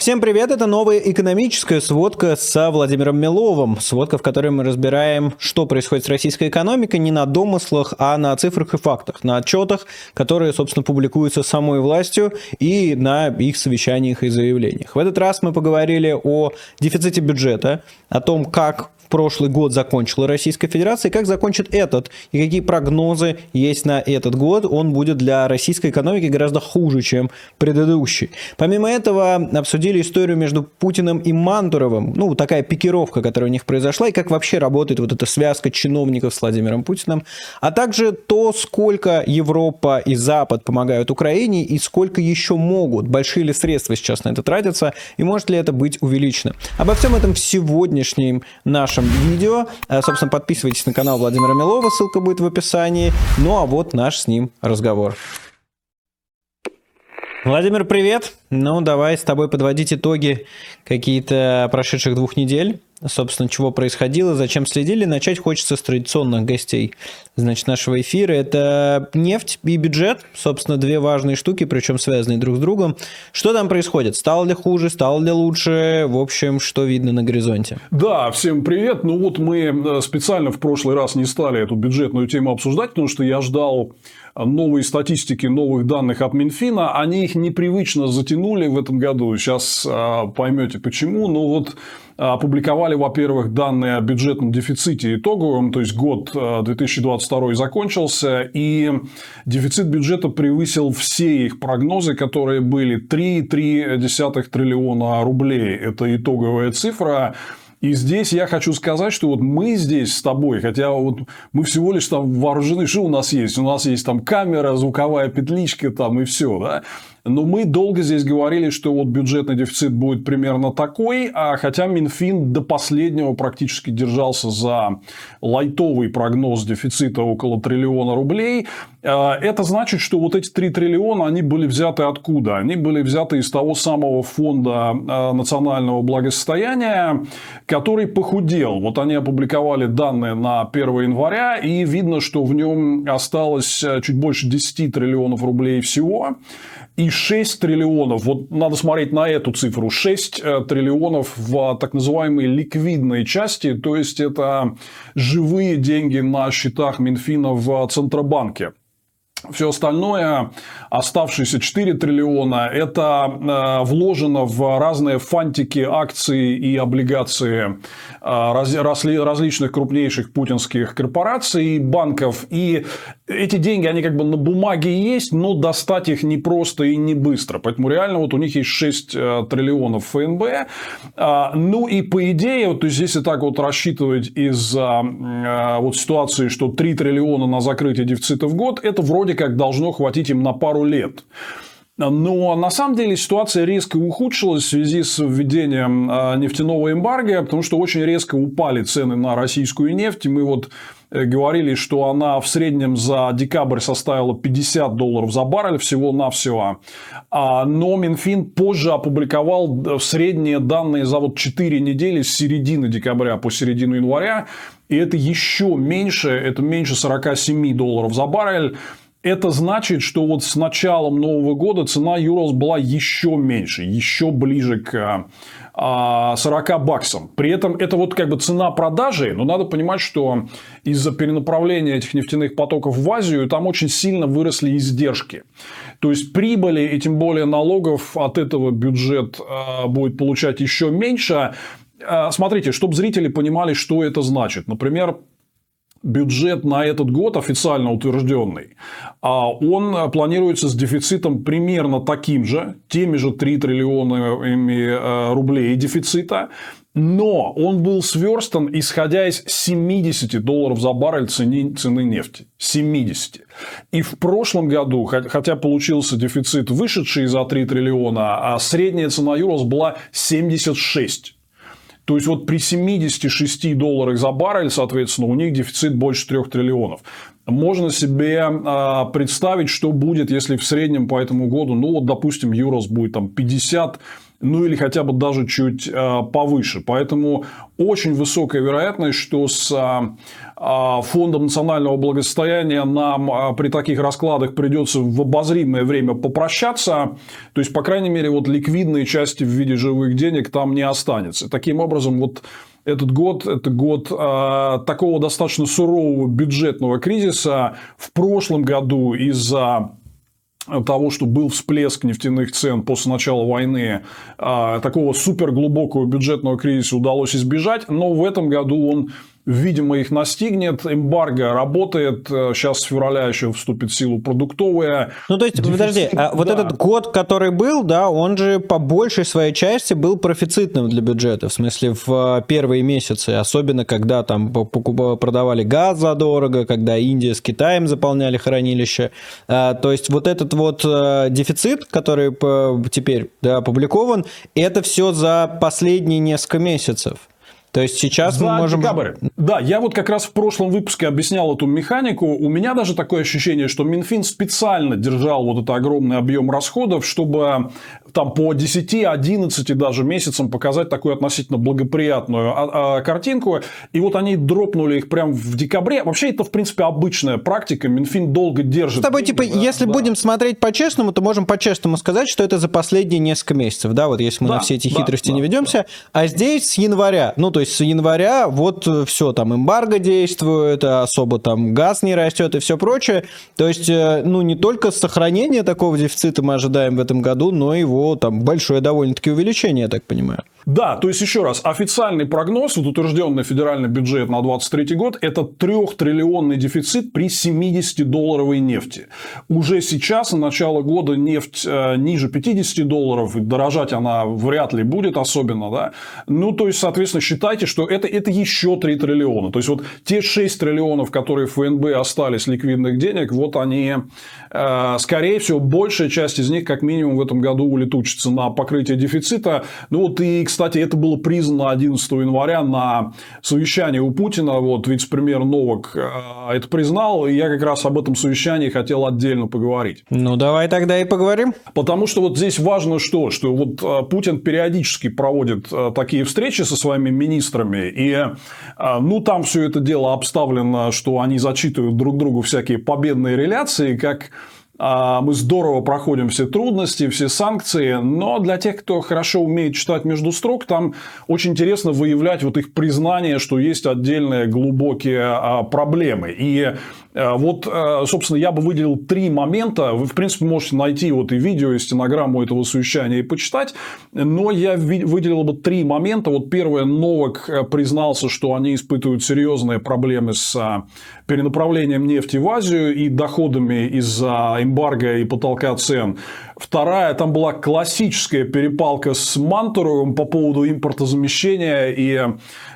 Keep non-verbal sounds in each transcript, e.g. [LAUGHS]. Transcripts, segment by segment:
Всем привет, это новая экономическая сводка с Владимиром Миловым. Сводка, в которой мы разбираем, что происходит с российской экономикой не на домыслах, а на цифрах и фактах, на отчетах, которые, собственно, публикуются самой властью и на их совещаниях и заявлениях. В этот раз мы поговорили о дефиците бюджета, о том, как прошлый год закончила Российская Федерация, и как закончит этот, и какие прогнозы есть на этот год. Он будет для российской экономики гораздо хуже, чем предыдущий. Помимо этого, обсудили историю между Путиным и Мантуровым, ну, такая пикировка, которая у них произошла, и как вообще работает вот эта связка чиновников с Владимиром Путиным, а также то, сколько Европа и Запад помогают Украине, и сколько еще могут, большие ли средства сейчас на это тратятся, и может ли это быть увеличено. Обо всем этом в сегодняшнем нашем нашем видео. Э, собственно, подписывайтесь на канал Владимира Милова, ссылка будет в описании. Ну а вот наш с ним разговор. Владимир, привет. Ну, давай с тобой подводить итоги какие-то прошедших двух недель собственно, чего происходило, зачем следили. Начать хочется с традиционных гостей, значит, нашего эфира. Это нефть и бюджет, собственно, две важные штуки, причем связанные друг с другом. Что там происходит? Стало ли хуже, стало ли лучше? В общем, что видно на горизонте? Да, всем привет. Ну вот мы э, специально в прошлый раз не стали эту бюджетную тему обсуждать, потому что я ждал новые статистики, новых данных от Минфина, они их непривычно затянули в этом году. Сейчас а, поймете почему. Но вот а, опубликовали, во-первых, данные о бюджетном дефиците итоговом, то есть год 2022 а, закончился, и дефицит бюджета превысил все их прогнозы, которые были 3,3 триллиона рублей. Это итоговая цифра. И здесь я хочу сказать, что вот мы здесь с тобой, хотя вот мы всего лишь там вооружены, что у нас есть? У нас есть там камера, звуковая петличка там и все, да? Но мы долго здесь говорили, что вот бюджетный дефицит будет примерно такой, а хотя Минфин до последнего практически держался за лайтовый прогноз дефицита около триллиона рублей, а, это значит, что вот эти 3 триллиона, они были взяты откуда? Они были взяты из того самого фонда а, национального благосостояния, который похудел. Вот они опубликовали данные на 1 января, и видно, что в нем осталось а, чуть больше 10 триллионов рублей всего и 6 триллионов, вот надо смотреть на эту цифру, 6 э, триллионов в так называемой ликвидной части, то есть это живые деньги на счетах Минфина в Центробанке. Все остальное, оставшиеся 4 триллиона, это э, вложено в разные фантики, акции и облигации э, различных крупнейших путинских корпораций, банков. И эти деньги, они как бы на бумаге есть, но достать их не просто и не быстро. Поэтому реально вот у них есть 6 э, триллионов ФНБ. Ну и по идее, вот, то есть если так вот рассчитывать из вот ситуации, что 3 триллиона на закрытие дефицита в год, это вроде вроде как должно хватить им на пару лет. Но на самом деле ситуация резко ухудшилась в связи с введением а, нефтяного эмбарго, потому что очень резко упали цены на российскую нефть. Мы вот э, говорили, что она в среднем за декабрь составила 50 долларов за баррель всего-навсего. А, но Минфин позже опубликовал э, средние данные за вот 4 недели с середины декабря по середину января. И это еще меньше, это меньше 47 долларов за баррель. Это значит, что вот с началом Нового года цена Юрос была еще меньше, еще ближе к 40 а, баксам. При этом это вот как бы цена продажи, но надо понимать, что из-за перенаправления этих нефтяных потоков в Азию там очень сильно выросли издержки. То есть прибыли и тем более налогов от этого бюджет а, будет получать еще меньше. А, смотрите, чтобы зрители понимали, что это значит. Например, бюджет на этот год официально утвержденный, а он планируется с дефицитом примерно таким же, теми же 3 триллиона э, рублей дефицита, но он был сверстан, исходя из 70 долларов за баррель цены, цены нефти. 70. И в прошлом году, хотя получился дефицит вышедший за 3 триллиона, а средняя цена Юрос была 76 то есть, вот при 76 долларах за баррель, соответственно, у них дефицит больше 3 триллионов. Можно себе э, представить, что будет, если в среднем по этому году, ну, вот, допустим, Юрос будет там 50 ну или хотя бы даже чуть э, повыше. Поэтому очень высокая вероятность, что с э, фондом национального благосостояния нам э, при таких раскладах придется в обозримое время попрощаться. То есть, по крайней мере, вот ликвидные части в виде живых денег там не останется. Таким образом, вот этот год – это год э, такого достаточно сурового бюджетного кризиса. В прошлом году из-за того, что был всплеск нефтяных цен после начала войны, а, такого суперглубокого бюджетного кризиса удалось избежать, но в этом году он видимо, их настигнет. Эмбарго работает. Сейчас с февраля еще вступит в силу продуктовая. Ну, то есть, Дефицит, подожди, а да. вот этот год, который был, да, он же по большей своей части был профицитным для бюджета. В смысле, в первые месяцы, особенно когда там продавали газ задорого, когда Индия с Китаем заполняли хранилище. А, то есть, вот этот вот э, дефицит, который теперь да, опубликован, это все за последние несколько месяцев. То есть сейчас За мы можем... Декабрь. Да, я вот как раз в прошлом выпуске объяснял эту механику. У меня даже такое ощущение, что Минфин специально держал вот этот огромный объем расходов, чтобы там по 10-11 даже месяцам показать такую относительно благоприятную а, а, картинку. И вот они дропнули их прямо в декабре. Вообще это, в принципе, обычная практика. Минфин долго держит. С тобой, типа, да, если да. будем смотреть по-честному, то можем по-честному сказать, что это за последние несколько месяцев. Да, вот если мы да, на все эти хитрости да, не ведемся. Да. А здесь с января. Ну, то есть с января вот все, там эмбарго действует, особо там газ не растет и все прочее. То есть, э, ну, не только сохранение такого дефицита мы ожидаем в этом году, но его там большое довольно-таки увеличение, я так понимаю. Да, то есть, еще раз, официальный прогноз, вот утвержденный федеральный бюджет на 2023 год, это трехтриллионный дефицит при 70-долларовой нефти. Уже сейчас, на начало года, нефть э, ниже 50 долларов, дорожать она вряд ли будет особенно, да. Ну, то есть, соответственно, считайте, что это, это еще 3 триллиона. То есть, вот те 6 триллионов, которые в ФНБ остались ликвидных денег, вот они, э, скорее всего, большая часть из них, как минимум, в этом году улетучится на покрытие дефицита. Ну, вот и, кстати, это было признано 11 января на совещании у Путина. Вот вице-премьер Новак э, это признал. И я как раз об этом совещании хотел отдельно поговорить. Ну, давай тогда и поговорим. Потому что вот здесь важно что? Что вот э, Путин периодически проводит э, такие встречи со своими министрами. И ну, там все это дело обставлено, что они зачитывают друг другу всякие победные реляции, как мы здорово проходим все трудности, все санкции, но для тех, кто хорошо умеет читать между строк, там очень интересно выявлять вот их признание, что есть отдельные глубокие а, проблемы. И вот, э, собственно, я бы выделил три момента. Вы, в принципе, можете найти вот и видео, и стенограмму этого совещания и почитать. Но я выделил бы три момента. Вот первое, Новак э, признался, что они испытывают серьезные проблемы с перенаправлением нефти в Азию и доходами из-за эмбарго и потолка цен. Вторая, там была классическая перепалка с Мантуровым по поводу импортозамещения и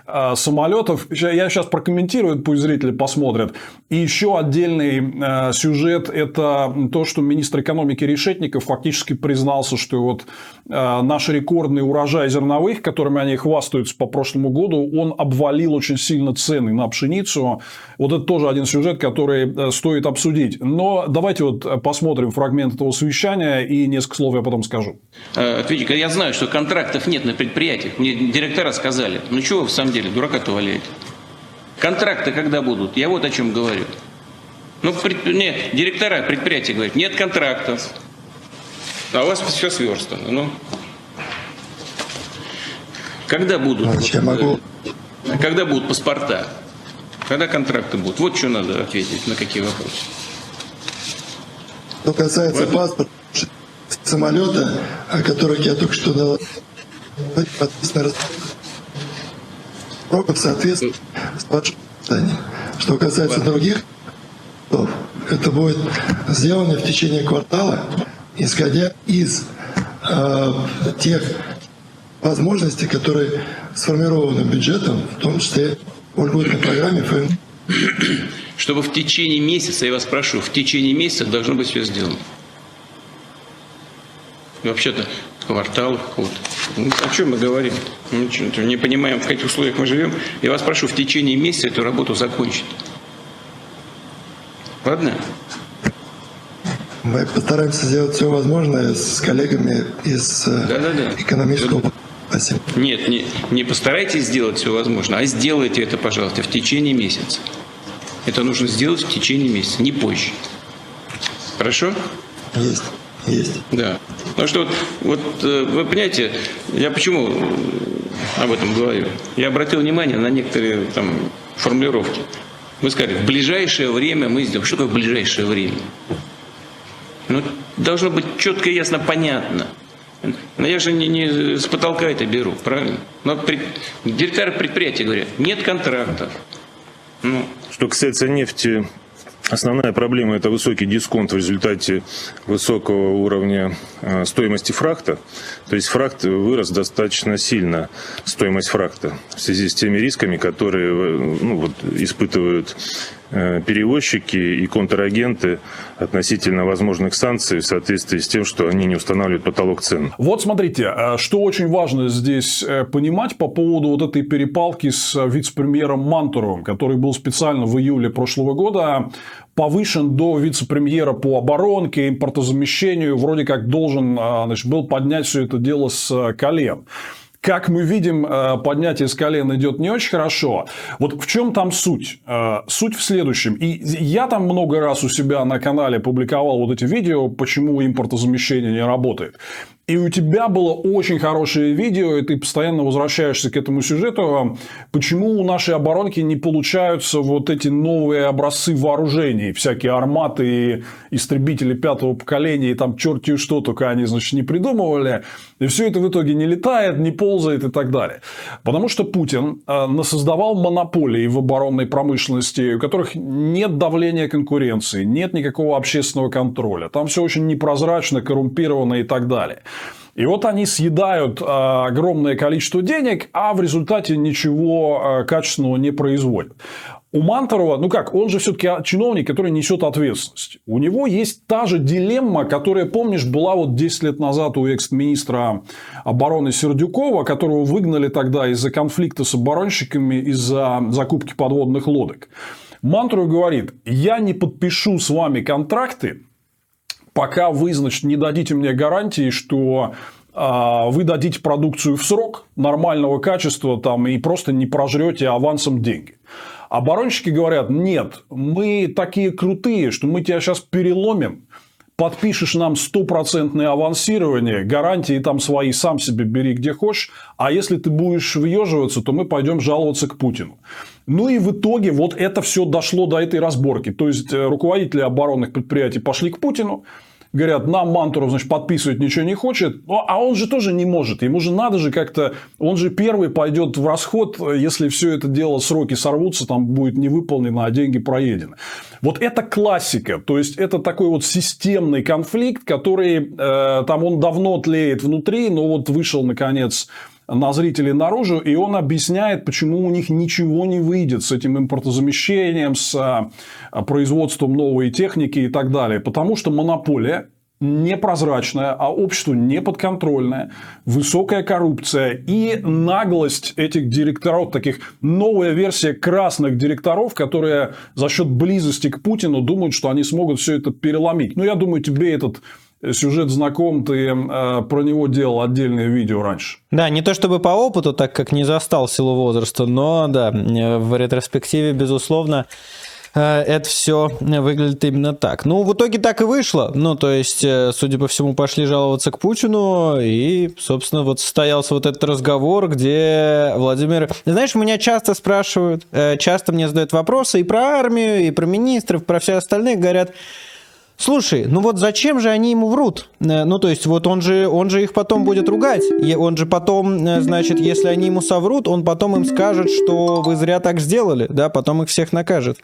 э, самолетов. Я сейчас прокомментирую, пусть зрители посмотрят. И еще отдельный э, сюжет – это то, что министр экономики Решетников фактически признался, что вот э, наш рекордный урожай зерновых, которыми они хвастаются по прошлому году, он обвалил очень сильно цены на пшеницу. Вот это тоже один сюжет, который э, стоит обсудить. Но давайте вот посмотрим фрагмент этого совещания и несколько слов я потом скажу. Э, Ответьте, я знаю, что контрактов нет на предприятиях. Мне директора сказали. Ну, чего вы в самом деле, дурака-то валяете? Контракты когда будут? Я вот о чем говорю. Ну, пред... нет, директора предприятия говорят, нет контрактов. А у вас все сверстано. Ну, когда будут? Я могу... Э, когда будут паспорта? Когда контракты будут? Вот что надо ответить, на какие вопросы. Что касается вот. паспорта, самолета, о которых я только что дал, подписано соответствует с подшиванием. Что касается других, то это будет сделано в течение квартала, исходя из э, тех возможностей, которые сформированы бюджетом, в том числе в льготной программе ФН. Чтобы в течение месяца, я вас прошу, в течение месяца должно быть все сделано. Вообще-то квартал, вот. Ну, о чем мы говорим? Мы не понимаем, в каких условиях мы живем. Я вас прошу в течение месяца эту работу закончить. Ладно? Мы постараемся сделать все возможное с коллегами из э, Да-да-да. экономического... Спасибо. Нет, не, не постарайтесь сделать все возможное, а сделайте это, пожалуйста, в течение месяца. Это нужно сделать в течение месяца, не позже. Хорошо? Есть, есть. Да. Потому что вот, вот э, вы понимаете, я почему об этом говорю? Я обратил внимание на некоторые там формулировки. Вы сказали, в ближайшее время мы сделаем. Что такое в ближайшее время? Ну, должно быть четко и ясно понятно. Но я же не, не с потолка это беру, правильно? Но при, директоры предприятия говорят, нет контрактов. Ну, Что касается нефти, основная проблема – это высокий дисконт в результате высокого уровня э, стоимости фрахта. То есть фрахт вырос достаточно сильно, стоимость фрахта, в связи с теми рисками, которые э, ну, вот, испытывают перевозчики и контрагенты относительно возможных санкций в соответствии с тем, что они не устанавливают потолок цен. Вот смотрите, э, что очень важно здесь э, понимать по поводу вот этой перепалки с э, вице-премьером Мантуровым, который был специально в июле прошлого года повышен до вице-премьера по оборонке, импортозамещению, вроде как должен значит, был поднять все это дело с колен. Как мы видим, поднятие с колен идет не очень хорошо. Вот в чем там суть? Суть в следующем. И я там много раз у себя на канале публиковал вот эти видео, почему импортозамещение не работает. И у тебя было очень хорошее видео, и ты постоянно возвращаешься к этому сюжету. Почему у нашей оборонки не получаются вот эти новые образцы вооружений? Всякие арматы и истребители пятого поколения, и там черти что только они, значит, не придумывали. И все это в итоге не летает, не ползает и так далее. Потому что Путин насоздавал монополии в оборонной промышленности, у которых нет давления конкуренции, нет никакого общественного контроля. Там все очень непрозрачно, коррумпировано и так далее. И вот они съедают огромное количество денег, а в результате ничего качественного не производят. У Мантурова, ну как, он же все-таки чиновник, который несет ответственность. У него есть та же дилемма, которая, помнишь, была вот 10 лет назад у экс-министра обороны Сердюкова, которого выгнали тогда из-за конфликта с оборонщиками, из-за закупки подводных лодок. Мантуров говорит, я не подпишу с вами контракты, пока вы, значит, не дадите мне гарантии, что а, вы дадите продукцию в срок нормального качества там, и просто не прожрете авансом деньги. Оборонщики говорят, нет, мы такие крутые, что мы тебя сейчас переломим, подпишешь нам стопроцентное авансирование, гарантии там свои сам себе бери где хочешь, а если ты будешь въеживаться, то мы пойдем жаловаться к Путину. Ну и в итоге вот это все дошло до этой разборки. То есть руководители оборонных предприятий пошли к Путину, говорят, нам Мантуров, значит, подписывать ничего не хочет, а он же тоже не может. Ему же надо же как-то, он же первый пойдет в расход, если все это дело, сроки сорвутся, там будет не выполнено, а деньги проедены. Вот это классика, то есть это такой вот системный конфликт, который э, там он давно тлеет внутри, но вот вышел наконец на зрителей наружу, и он объясняет, почему у них ничего не выйдет с этим импортозамещением, с производством новой техники и так далее. Потому что монополия непрозрачная, а обществу неподконтрольная, высокая коррупция и наглость этих директоров, таких новая версия красных директоров, которые за счет близости к Путину думают, что они смогут все это переломить. Ну, я думаю, тебе этот сюжет знаком, ты э, про него делал отдельное видео раньше. Да, не то чтобы по опыту, так как не застал силу возраста, но да, в ретроспективе, безусловно, э, это все выглядит именно так. Ну, в итоге так и вышло. Ну, то есть, э, судя по всему, пошли жаловаться к Путину, и, собственно, вот состоялся вот этот разговор, где Владимир... Знаешь, меня часто спрашивают, э, часто мне задают вопросы и про армию, и про министров, про все остальные, говорят, Слушай, ну вот зачем же они ему врут? Ну, то есть, вот он же, он же их потом будет ругать. И он же потом, значит, если они ему соврут, он потом им скажет, что вы зря так сделали, да, потом их всех накажет.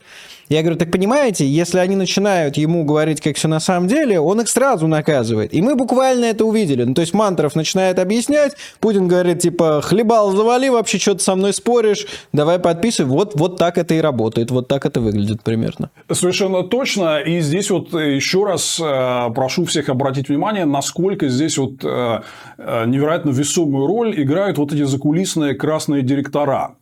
Я говорю, так понимаете, если они начинают ему говорить, как все на самом деле, он их сразу наказывает. И мы буквально это увидели. Ну, то есть Мантров начинает объяснять, Путин говорит, типа, хлебал, завали, вообще что-то со мной споришь, давай подписывай. Вот, вот так это и работает, вот так это выглядит примерно. Совершенно точно. И здесь вот еще раз э, прошу всех обратить внимание, насколько здесь вот э, невероятно весомую роль играют вот эти закулисные красные директора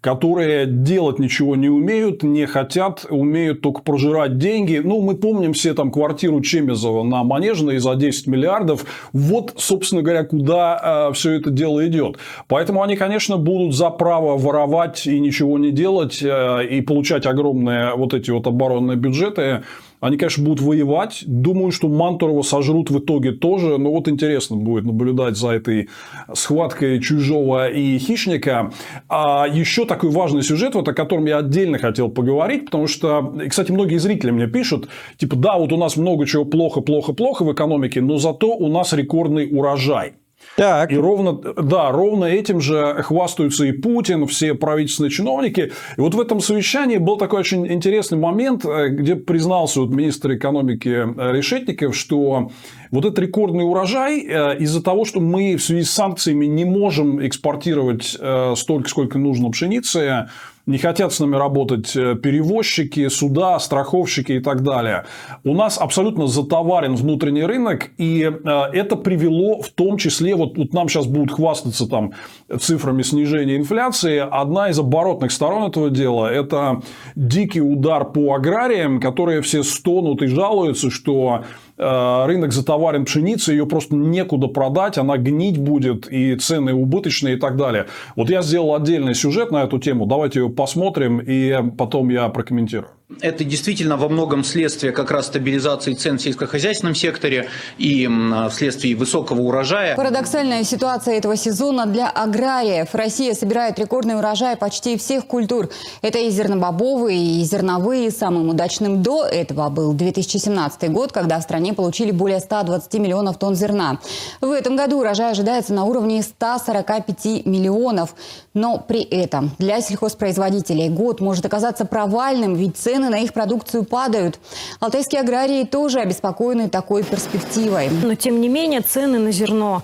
которые делать ничего не умеют, не хотят, умеют только прожирать деньги. Ну, мы помним все там квартиру Чемезова на Манежной за 10 миллиардов. Вот, собственно говоря, куда э, все это дело идет. Поэтому они, конечно, будут за право воровать и ничего не делать, э, и получать огромные вот эти вот оборонные бюджеты. Они, конечно, будут воевать. Думаю, что Мантурова сожрут в итоге тоже. Но вот интересно будет наблюдать за этой схваткой чужого и хищника. А еще такой важный сюжет, вот о котором я отдельно хотел поговорить, потому что, кстати, многие зрители мне пишут, типа, да, вот у нас много чего плохо, плохо, плохо в экономике, но зато у нас рекордный урожай. Так. И ровно, да, ровно этим же хвастаются и Путин, все правительственные чиновники. И вот в этом совещании был такой очень интересный момент, э, где признался вот министр экономики э, Решетников, что вот этот рекордный урожай э, из-за того, что мы в связи с санкциями не можем экспортировать столько, сколько нужно пшеницы, не хотят с нами работать э, перевозчики, суда, страховщики и так далее. У нас абсолютно затоварен внутренний рынок, и э, это привело в том числе, вот, вот нам сейчас будут хвастаться там цифрами снижения инфляции, одна из оборотных сторон этого дела – это дикий удар по аграриям, которые все стонут и жалуются, что рынок затоварен пшеницей, ее просто некуда продать, она гнить будет, и цены убыточные и так далее. Вот я сделал отдельный сюжет на эту тему, давайте ее посмотрим, и потом я прокомментирую. Это действительно во многом следствие как раз стабилизации цен в сельскохозяйственном секторе и вследствие высокого урожая. Парадоксальная ситуация этого сезона для аграриев. Россия собирает рекордный урожай почти всех культур. Это и зернобобовые, и зерновые. Самым удачным до этого был 2017 год, когда в стране получили более 120 миллионов тонн зерна. В этом году урожай ожидается на уровне 145 миллионов. Но при этом для сельхозпроизводителей год может оказаться провальным, ведь цены цены на их продукцию падают. Алтайские аграрии тоже обеспокоены такой перспективой. Но тем не менее цены на зерно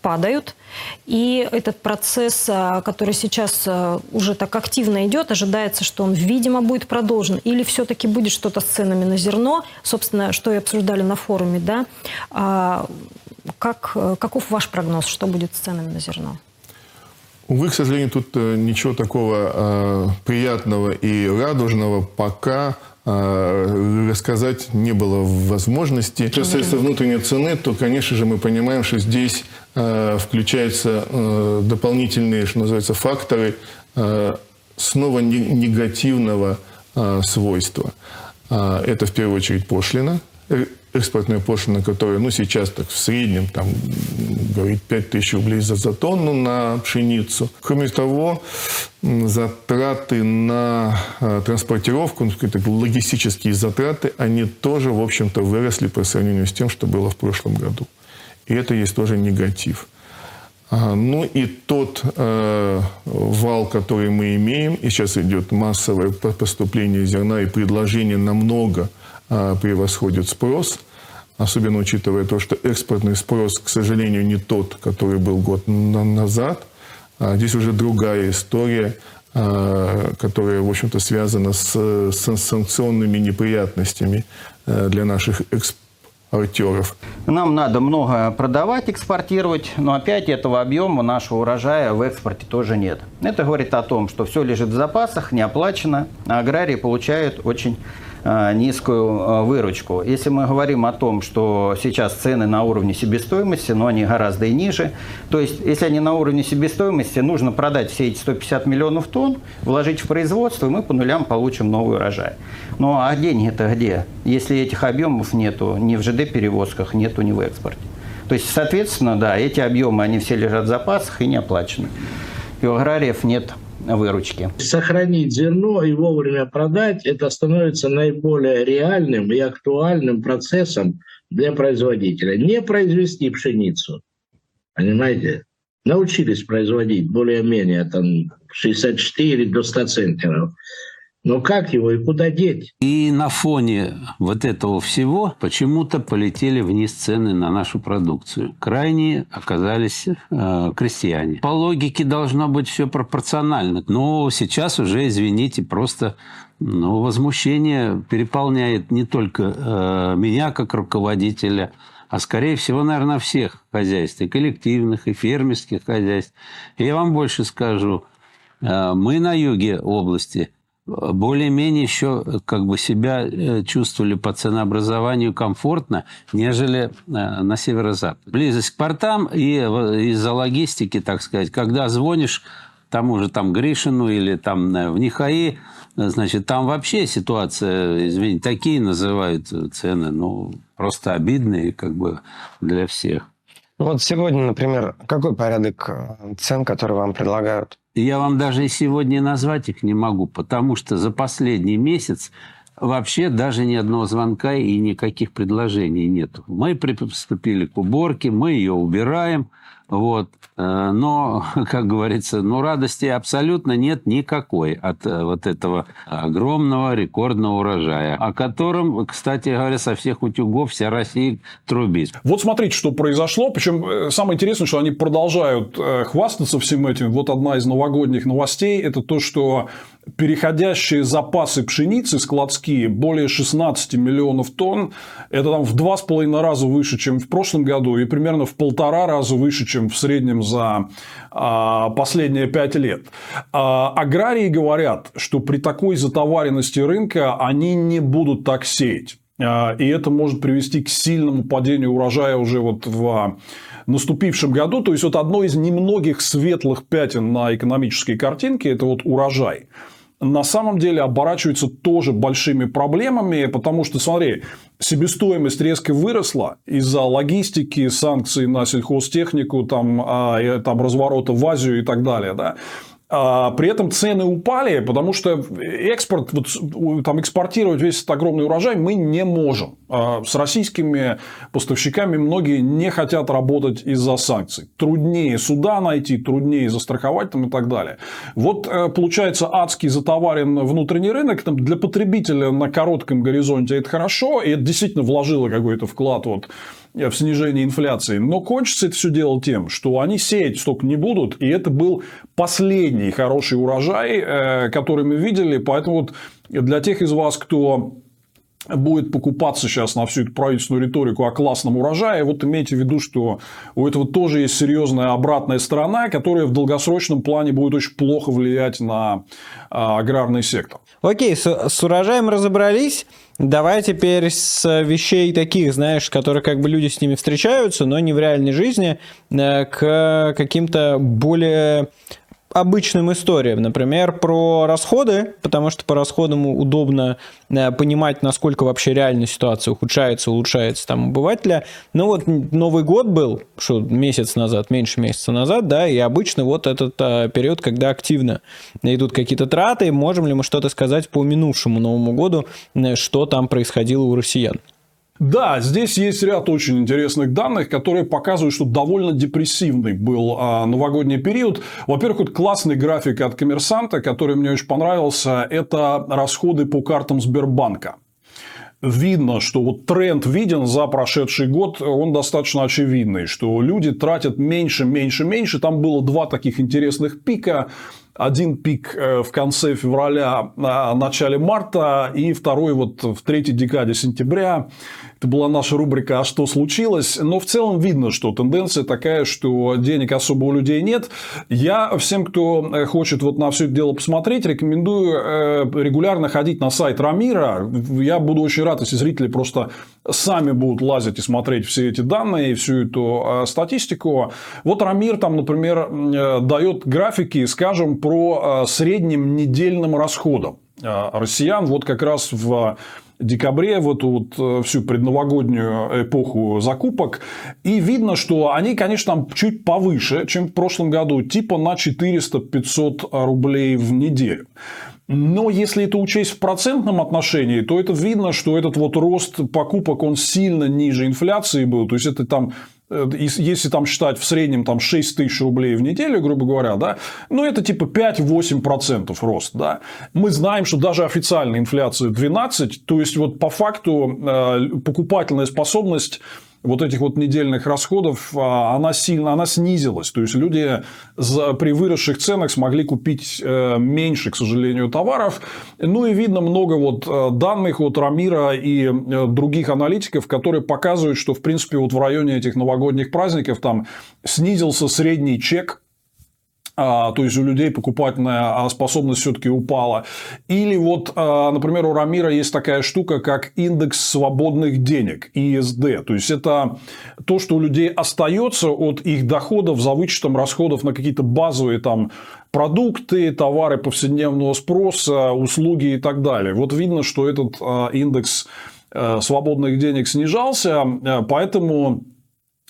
падают. И этот процесс, а, который сейчас а, уже так активно идет, ожидается, что он, видимо, будет продолжен. Или все-таки будет что-то с ценами на зерно, собственно, что и обсуждали на форуме, да? А, как, каков ваш прогноз, что будет с ценами на зерно? Увы, к сожалению, тут э, ничего такого э, приятного и радужного пока э, рассказать не было возможности. Что касается внутренней цены, то, конечно же, мы понимаем, что здесь э, включаются э, дополнительные, что называется, факторы э, снова не, негативного э, свойства. Э, это в первую очередь пошлина, э, экспортная пошлина, которая, ну, сейчас так в среднем, там, говорит, 5 тысяч рублей за, за тонну на пшеницу. Кроме того, затраты на э, транспортировку, ну, логистические затраты, они тоже, в общем-то, выросли по сравнению с тем, что было в прошлом году. И это есть тоже негатив. Ну и тот э, вал, который мы имеем, и сейчас идет массовое поступление зерна, и предложение намного э, превосходит спрос, особенно учитывая то, что экспортный спрос, к сожалению, не тот, который был год назад. А здесь уже другая история, а, которая, в общем-то, связана с, санкционными неприятностями э, для наших экспортеров. Нам надо много продавать, экспортировать, но опять этого объема нашего урожая в экспорте тоже нет. Это говорит о том, что все лежит в запасах, не оплачено, а аграрии получают очень низкую э, выручку. Если мы говорим о том, что сейчас цены на уровне себестоимости, но они гораздо и ниже, то есть если они на уровне себестоимости, нужно продать все эти 150 миллионов тонн, вложить в производство, и мы по нулям получим новый урожай. Ну а деньги-то где? Если этих объемов нету ни в ЖД-перевозках, нету ни в экспорте. То есть, соответственно, да, эти объемы, они все лежат в запасах и не оплачены. И у аграриев нет выручки. Сохранить зерно и вовремя продать – это становится наиболее реальным и актуальным процессом для производителя. Не произвести пшеницу, понимаете? Научились производить более-менее там 64 до 100 центнеров. Но как его и куда деть? И на фоне вот этого всего почему-то полетели вниз цены на нашу продукцию. Крайне оказались э, крестьяне. По логике должно быть все пропорционально. Но сейчас уже, извините, просто ну, возмущение переполняет не только э, меня как руководителя, а скорее всего, наверное, всех хозяйств, и коллективных, и фермерских хозяйств. И я вам больше скажу, э, мы на юге области – более-менее еще как бы себя э, чувствовали по ценообразованию комфортно, нежели э, на северо-запад. Близость к портам и из-за логистики, так сказать, когда звонишь тому же там Гришину или там э, в Нихаи, значит, там вообще ситуация, извините, такие называют цены, ну, просто обидные как бы для всех. Вот сегодня, например, какой порядок цен, который вам предлагают? Я вам даже и сегодня назвать их не могу, потому что за последний месяц вообще даже ни одного звонка и никаких предложений нет. Мы приступили к уборке, мы ее убираем – вот. Э, но, [LAUGHS] как говорится, ну, радости абсолютно нет никакой от э, вот этого огромного рекордного урожая, о котором, кстати говоря, со всех утюгов вся Россия трубит. Вот смотрите, что произошло. Причем э, самое интересное, что они продолжают хвастаться всем этим. Вот одна из новогодних новостей – это то, что переходящие запасы пшеницы складские более 16 миллионов тонн. Это там в два с половиной раза выше, чем в прошлом году, и примерно в полтора раза выше, чем в среднем за а, последние пять лет. А, аграрии говорят, что при такой затоваренности рынка они не будут так сеять. А, и это может привести к сильному падению урожая уже вот в наступившем году. То есть, вот одно из немногих светлых пятен на экономической картинке – это вот урожай на самом деле оборачивается тоже большими проблемами, потому что, смотри, себестоимость резко выросла из-за логистики, санкций на сельхозтехнику, там, а, там разворота в Азию и так далее. Да? А при этом цены упали, потому что экспорт, вот, там, экспортировать весь этот огромный урожай мы не можем. А с российскими поставщиками многие не хотят работать из-за санкций. Труднее суда найти, труднее застраховать там, и так далее. Вот э, получается адский затоварен внутренний рынок. Там, для потребителя на коротком горизонте это хорошо, и это действительно вложило какой-то вклад вот, в снижение инфляции. Но кончится это все дело тем, что они сеять столько не будут. И это был последний хороший урожай, э, который мы видели. Поэтому вот для тех из вас, кто будет покупаться сейчас на всю эту правительственную риторику о классном урожае, вот имейте в виду, что у этого тоже есть серьезная обратная сторона, которая в долгосрочном плане будет очень плохо влиять на а, аграрный сектор. Окей, с, с урожаем разобрались. Давай теперь с вещей таких, знаешь, которые как бы люди с ними встречаются, но не в реальной жизни, э, к каким-то более обычным историям. Например, про расходы, потому что по расходам удобно э, понимать, насколько вообще реально ситуация ухудшается, улучшается там обывателя. Ну вот Новый год был, что месяц назад, меньше месяца назад, да, и обычно вот этот а, период, когда активно идут какие-то траты, можем ли мы что-то сказать по минувшему Новому году, э, что там происходило у россиян? Да, здесь есть ряд очень интересных данных, которые показывают, что довольно депрессивный был а, новогодний период. Во-первых, вот классный график от коммерсанта, который мне очень понравился, это расходы по картам Сбербанка видно, что вот тренд виден за прошедший год, он достаточно очевидный, что люди тратят меньше, меньше, меньше. Там было два таких интересных пика один пик э, в конце февраля, а, начале марта, и второй вот в третьей декаде сентября. Это была наша рубрика «А что случилось?». Но в целом видно, что тенденция такая, что денег особо у людей нет. Я всем, кто э, хочет вот на все это дело посмотреть, рекомендую э, регулярно ходить на сайт Рамира. Я буду очень рад, если зрители просто сами будут лазить и смотреть все эти данные, всю эту статистику. Вот Рамир там, например, дает графики, скажем, про э, средним недельным расходам э, россиян. Вот как раз в декабре, в эту вот э, всю предновогоднюю эпоху закупок. И видно, что они, конечно, там чуть повыше, чем в прошлом году, типа на 400-500 рублей в неделю. Но если это учесть в процентном отношении, то это видно, что этот вот рост покупок, он сильно ниже инфляции был. То есть, это там если там считать в среднем там 6 тысяч рублей в неделю, грубо говоря, да, ну, это типа 5-8% рост, да. Мы знаем, что даже официальная инфляция 12, то есть, вот по факту э, покупательная способность вот этих вот недельных расходов, а, она сильно, она снизилась. То есть, люди за, при выросших ценах смогли купить э, меньше, к сожалению, товаров. Ну, и видно много вот э, данных от Рамира и э, других аналитиков, которые показывают, что, в принципе, вот в районе этих новогодних праздников там снизился средний чек то есть у людей покупательная а, способность все-таки упала. Или вот, а, например, у Рамира есть такая штука, как индекс свободных денег, ИСД. То есть это то, что у людей остается от их доходов за вычетом расходов на какие-то базовые там продукты, товары повседневного спроса, услуги и так далее. Вот видно, что этот индекс э, свободных денег снижался, э, поэтому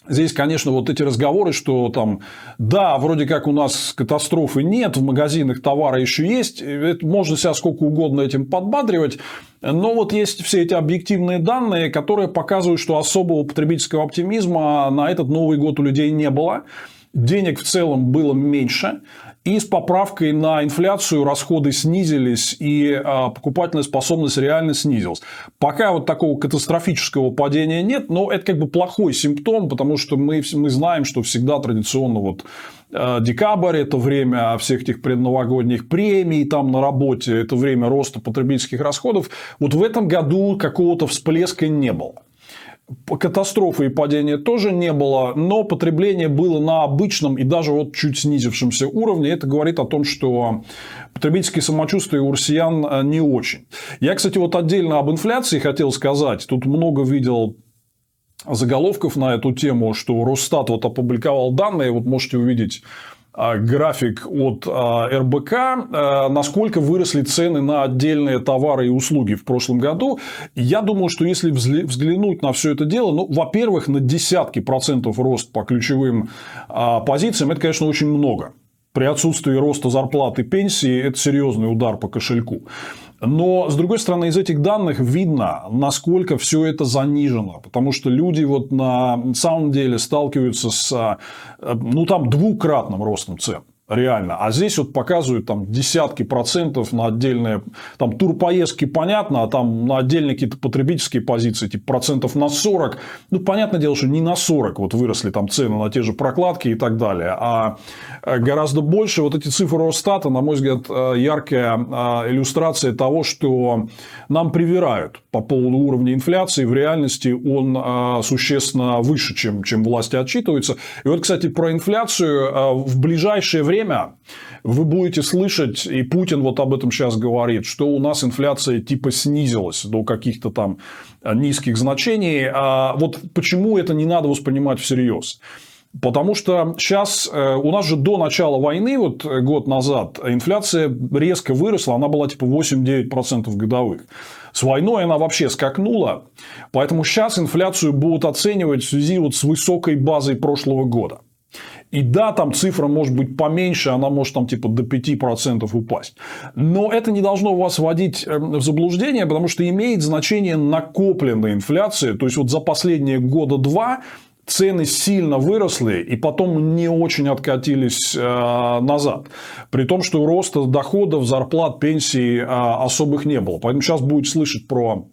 Здесь, конечно, вот эти разговоры, что там, да, вроде как у нас катастрофы нет, в магазинах товара еще есть, это можно себя сколько угодно этим подбадривать, но вот есть все эти объективные данные, которые показывают, что особого потребительского оптимизма на этот Новый год у людей не было. Денег в целом было меньше. И с поправкой на инфляцию расходы снизились, и а, покупательная способность реально снизилась. Пока вот такого катастрофического падения нет, но это как бы плохой симптом, потому что мы, мы знаем, что всегда традиционно вот а, декабрь – это время всех этих предновогодних премий там на работе, это время роста потребительских расходов. Вот в этом году какого-то всплеска не было. Катастрофы и падения тоже не было, но потребление было на обычном и даже вот чуть снизившемся уровне. Это говорит о том, что потребительское самочувствие у россиян э, не очень. Я, кстати, вот отдельно об инфляции хотел сказать. Тут много видел заголовков на эту тему, что Росстат вот опубликовал данные, вот можете увидеть график от а, РБК, а, насколько выросли цены на отдельные товары и услуги в прошлом году. Я думаю, что если взглянуть на все это дело, ну, во-первых, на десятки процентов рост по ключевым позициям, это, конечно, очень много. При отсутствии роста зарплаты и пенсии это серьезный удар по кошельку. Но, с другой стороны, из этих данных видно, насколько все это занижено. Потому что люди вот на самом деле сталкиваются с э, ну, там, двукратным ростом цен реально. А здесь вот показывают там десятки процентов на отдельные, там турпоездки понятно, а там на отдельные какие-то потребительские позиции, типа процентов на 40. Ну, понятное дело, что не на 40 вот выросли там цены на те же прокладки и так далее, а э, гораздо больше. Вот эти цифры Росстата, на мой взгляд, э, яркая э, иллюстрация того, что нам привирают по поводу уровня инфляции. В реальности он существенно выше, чем, чем власти отчитываются. И вот, кстати, про инфляцию в ближайшее время время вы будете слышать, и Путин вот об этом сейчас говорит, что у нас инфляция типа снизилась до каких-то там низких значений. А вот почему это не надо воспринимать всерьез? Потому что сейчас э, у нас же до начала войны, вот год назад, инфляция резко выросла, она была типа 8-9% годовых. С войной она вообще скакнула, поэтому сейчас инфляцию будут оценивать в связи вот с высокой базой прошлого года. И да, там цифра может быть поменьше, она может там типа до 5% упасть. Но это не должно вас вводить эм, в заблуждение, потому что имеет значение накопленная инфляция. То есть, вот за последние года два цены сильно выросли и потом не очень откатились э, назад. При том, что роста доходов, зарплат, пенсий э, особых не было. Поэтому сейчас будет слышать про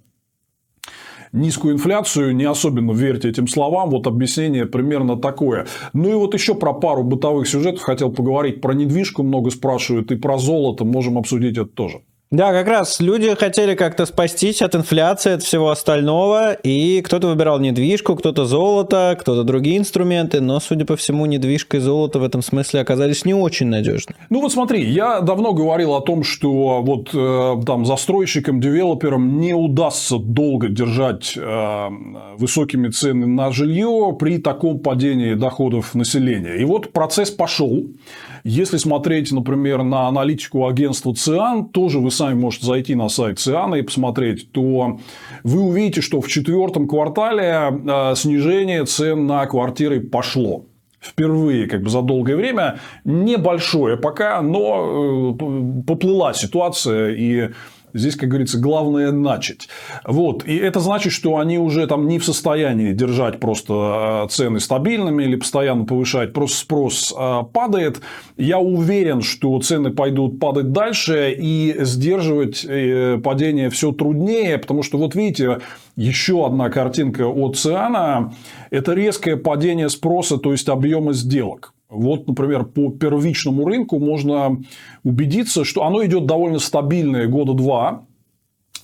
низкую инфляцию, не особенно верьте этим словам. Вот объяснение примерно такое. Ну и вот еще про пару бытовых сюжетов хотел поговорить. Про недвижку много спрашивают и про золото. Можем обсудить это тоже. Да, как раз люди хотели как-то спастись от инфляции, от всего остального, и кто-то выбирал недвижку, кто-то золото, кто-то другие инструменты, но, судя по всему, недвижка и золото в этом смысле оказались не очень надежны. Ну вот смотри, я давно говорил о том, что вот э, там застройщикам, девелоперам не удастся долго держать э, высокими цены на жилье при таком падении доходов населения. И вот процесс пошел. Если смотреть, например, на аналитику агентства ЦИАН, тоже вы можете зайти на сайт ЦИАНа и посмотреть, то вы увидите, что в четвертом квартале э, снижение цен на квартиры пошло впервые как бы за долгое время. Небольшое пока, но э, поплыла ситуация. И Здесь, как говорится, главное начать. Вот. И это значит, что они уже там не в состоянии держать просто цены стабильными или постоянно повышать. Просто спрос падает. Я уверен, что цены пойдут падать дальше и сдерживать э, падение все труднее, потому что вот видите, еще одна картинка от Циана – это резкое падение спроса, то есть объема сделок. Вот, например, по первичному рынку можно убедиться, что оно идет довольно стабильное года два.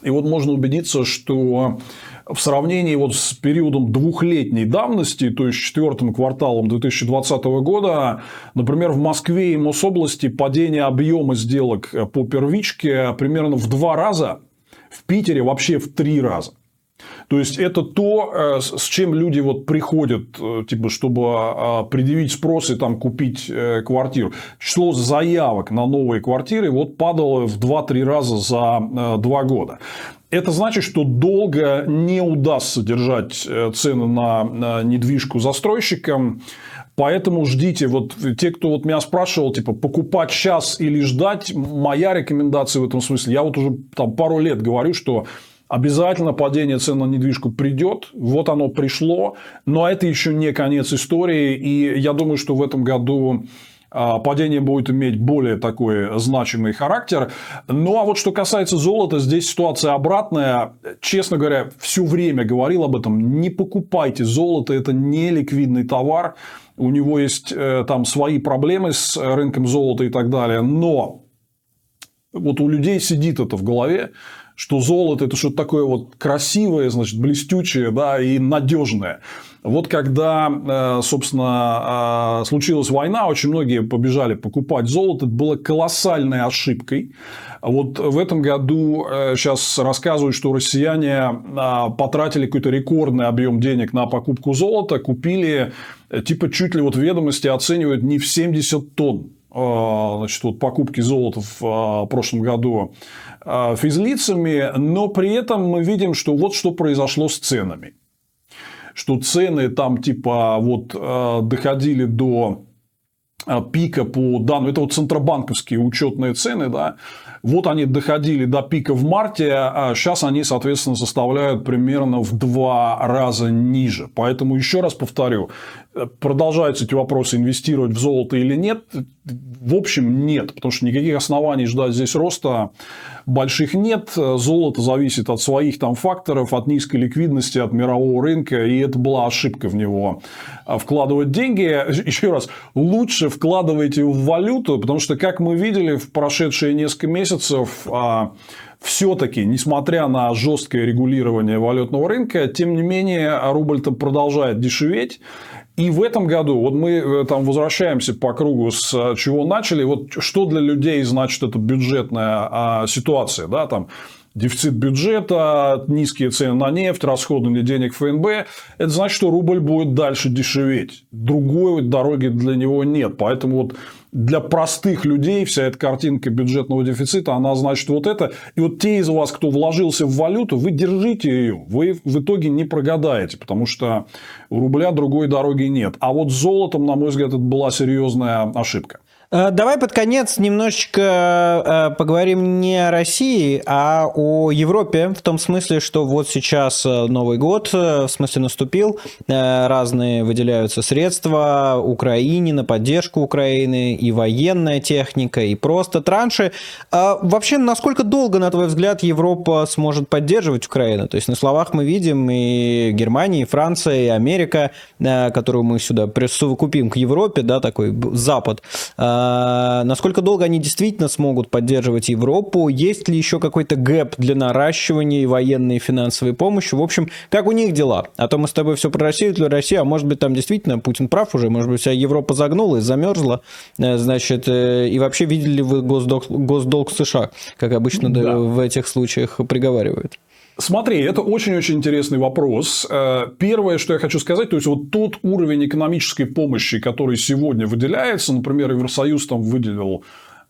И вот можно убедиться, что в сравнении вот с периодом двухлетней давности, то есть четвертым кварталом 2020 года, например, в Москве и Мособласти падение объема сделок по первичке примерно в два раза, в Питере вообще в три раза. То есть это то, э, с чем люди вот приходят, э, типа, чтобы а, предъявить спрос и там купить э, квартиру. Число заявок на новые квартиры вот падало в 2-3 раза за 2 года. Это значит, что долго не удастся держать цены на недвижку застройщикам. Поэтому ждите. Вот те, кто вот меня спрашивал, типа, покупать сейчас или ждать, моя рекомендация в этом смысле, я вот уже там пару лет говорю, что Обязательно падение цен на недвижку придет, вот оно пришло, но это еще не конец истории, и я думаю, что в этом году а, падение будет иметь более такой значимый характер. Ну, а вот что касается золота, здесь ситуация обратная. Честно говоря, все время говорил об этом. Не покупайте золото, это не ликвидный товар. У него есть э, там свои проблемы с рынком золота и так далее. Но вот у людей сидит это в голове, что золото это что-то такое вот красивое, значит, блестючее, да, и надежное. Вот когда, э, собственно, э, случилась война, очень многие побежали покупать золото. Это было колоссальной ошибкой. Вот в этом году сейчас э, рассказывают, что россияне потратили какой-то рекордный объем денег на покупку золота, купили, типа, чуть ли вот ведомости оценивают не в 70 тонн значит, вот покупки золота в прошлом году Э, физлицами, но при этом мы видим, что вот что произошло с ценами. Что цены там типа вот доходили до пика по данным, это вот центробанковские учетные цены, да, вот они доходили до пика в марте, а сейчас они, соответственно, составляют примерно в два раза ниже. Поэтому, еще раз повторю, продолжаются эти вопросы, инвестировать в золото или нет. В общем, нет, потому что никаких оснований ждать здесь роста больших нет. Золото зависит от своих там факторов, от низкой ликвидности, от мирового рынка, и это была ошибка в него а, вкладывать деньги. Еще раз, лучше вкладывайте в валюту, потому что, как мы видели в прошедшие несколько месяцев, а, все-таки, несмотря на жесткое регулирование валютного рынка, тем не менее, рубль-то продолжает дешеветь. И в этом году, вот мы э, там возвращаемся по кругу, с э, чего начали, вот что для людей значит эта бюджетная а, ситуация, да, там дефицит бюджета, низкие цены на нефть, расходование денег ФНБ, это значит, что рубль будет дальше дешеветь. Другой дороги для него нет. Поэтому вот для простых людей вся эта картинка бюджетного дефицита, она значит вот это. И вот те из вас, кто вложился в валюту, вы держите ее. Вы в итоге не прогадаете, потому что у рубля другой дороги нет. А вот с золотом, на мой взгляд, это была серьезная ошибка. Э, давай под конец немножечко э, поговорим не о России, а о Европе, в том смысле, что вот сейчас э, Новый год, в смысле наступил, разные выделяются средства Украине на поддержку Украины, и военная техника, и просто транши. А вообще, насколько долго, на твой взгляд, Европа сможет поддерживать Украину? То есть, на словах мы видим и Германия, и Франция, и Америка, которую мы сюда присовокупим к Европе, да, такой Запад, а, насколько долго они действительно смогут поддерживать Европу? Есть ли еще какой-то гэп для наращивания военной и финансовой помощи? В общем, как у них дела? А то мы с тобой все про Россию, для России, а может быть там действительно Путин прав уже, может быть вся Европа загнулась, замерзла, э, значит, э, и вообще видели ли вы госдолг, госдолг США, как обычно да. в этих случаях приговаривают? Смотри, это очень-очень интересный вопрос. Э, первое, что я хочу сказать, то есть вот тот уровень экономической помощи, который сегодня выделяется, например, Евросоюз там выделил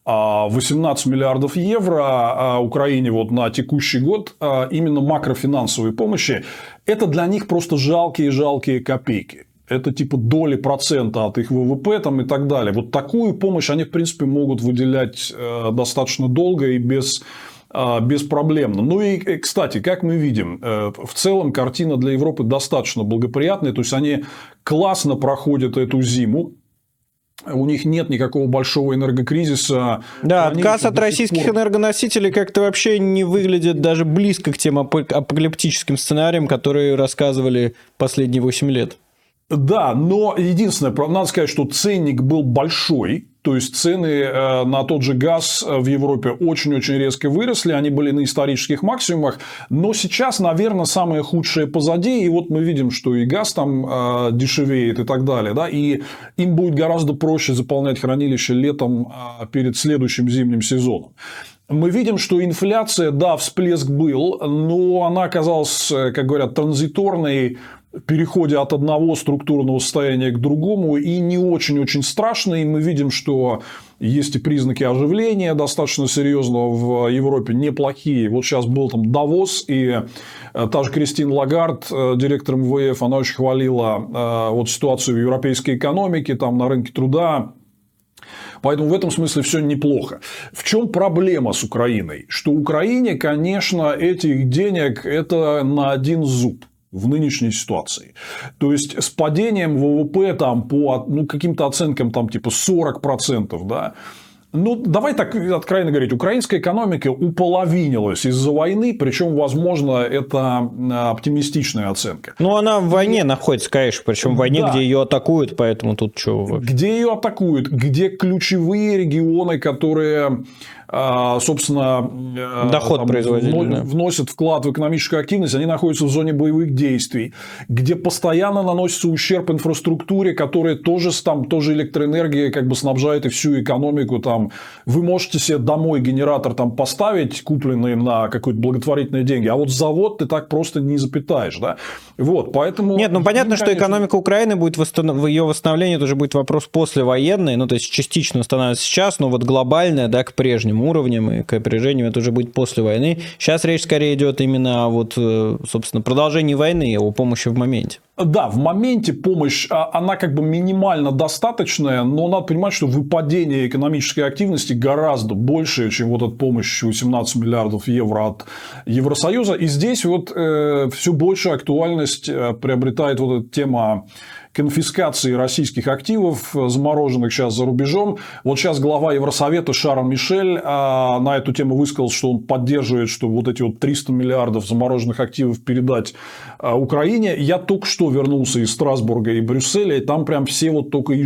18 а, миллиардов евро а, Украине вот на текущий год а, именно макрофинансовой помощи, это для них просто жалкие-жалкие копейки. Это типа доли процента от их ВВП там, и так далее. Вот такую помощь они, в принципе, могут выделять э, достаточно долго и без беспроблемно. Ну и, э, кстати, как мы видим, э, в целом картина для Европы достаточно благоприятная. То есть, они классно проходят эту зиму. У них нет никакого большого энергокризиса. Да, Они отказ от российских пор- энергоносителей как-то вообще не выглядит даже близко к тем апо- апокалиптическим сценариям, которые рассказывали последние 8 лет. Да, но единственное, надо сказать, что ценник был большой. То есть цены э, на тот же газ э, в Европе очень-очень резко выросли, они были на исторических максимумах, но сейчас, наверное, самое худшее позади, и вот мы видим, что и газ там э, дешевеет и так далее, да, и им будет гораздо проще заполнять хранилище летом перед следующим зимним сезоном. Мы видим, что инфляция, да, всплеск был, но она оказалась, как говорят, транзиторной, переходе от одного структурного состояния к другому и не очень-очень страшный. Мы видим, что есть и признаки оживления достаточно серьезного в Европе, неплохие. Вот сейчас был там Давос, и э, та же Кристин Лагард, э, директор МВФ, она очень хвалила э, вот ситуацию в европейской экономике, там на рынке труда, Поэтому в этом смысле все неплохо. В чем проблема с Украиной? Что Украине, конечно, этих денег это на один зуб в нынешней ситуации. То есть, с падением ВВП там, по ну, каким-то оценкам там, типа 40%, да, ну, давай так откровенно говорить, украинская экономика уполовинилась из-за войны, причем, возможно, это оптимистичная оценка. Ну, она в войне находится, конечно, причем в войне, Да. где ее атакуют, поэтому тут что вообще. Где ее атакуют, где ключевые регионы, которые, собственно, э, Доход там вносят вклад в экономическую активность, они находятся в зоне боевых действий, где постоянно наносится ущерб инфраструктуре, которая тоже, там, тоже электроэнергия как бы снабжает и всю экономику. Там. Вы можете себе домой генератор там, поставить, купленный на какие-то благотворительные деньги, а вот завод ты так просто не запитаешь. Да? Вот, поэтому... Нет, ну понятно, им, что конечно, экономика Украины будет восстанов... ее восстановление, это уже будет вопрос послевоенный, ну то есть частично становится сейчас, но вот глобальное, да, к уровням и к опережению, это уже будет после войны. Сейчас речь скорее идет именно о вот, э, собственно, продолжении войны, о помощи в моменте. Да, в моменте помощь, а, она как бы минимально достаточная, но надо понимать, что выпадение экономической активности гораздо больше, чем вот эта помощь 18 миллиардов евро от Евросоюза. И здесь вот э, все большую актуальность э, приобретает вот эта тема конфискации российских активов, э, замороженных сейчас за рубежом. Вот сейчас глава Евросовета Шарл Мишель а, на эту тему высказал, что он поддерживает, что вот эти вот 300 миллиардов замороженных активов передать а, Украине. Я только что вернулся из Страсбурга и Брюсселя, и там прям все вот только и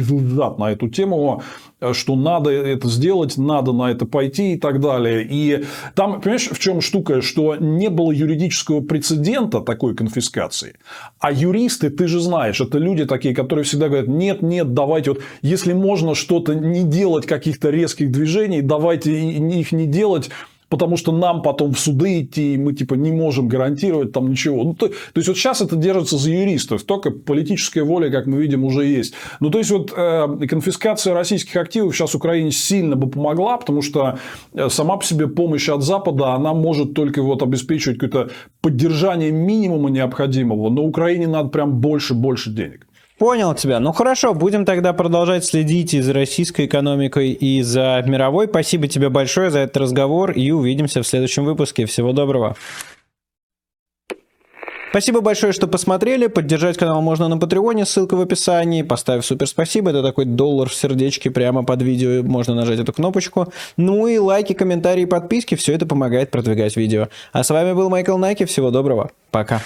на эту тему, э, что надо это сделать, надо на это пойти и так далее. И там, понимаешь, в чем штука, что не было юридического прецедента такой конфискации, а юристы, ты же знаешь, это люди такие, которые всегда говорят, нет, нет, давайте вот, если можно что-то не делать, каких-то резких движений, давайте их не делать, потому что нам потом в суды идти, и мы типа не можем гарантировать там ничего. Ну, то, то есть, вот сейчас это держится за юристов, только политическая воля, как мы видим, уже есть. Ну, то есть, вот э, конфискация российских активов сейчас Украине сильно бы помогла, потому что э, сама по себе помощь от Запада, она может только вот обеспечивать какое-то поддержание минимума необходимого, но Украине надо прям больше-больше денег. Понял тебя. Ну хорошо, будем тогда продолжать следить и за российской экономикой, и за мировой. Спасибо тебе большое за этот разговор, и увидимся в следующем выпуске. Всего доброго. Спасибо большое, что посмотрели. Поддержать канал можно на Патреоне, ссылка в описании. Поставь супер спасибо, это такой доллар в сердечке прямо под видео, можно нажать эту кнопочку. Ну и лайки, комментарии, подписки, все это помогает продвигать видео. А с вами был Майкл Наки, всего доброго, пока.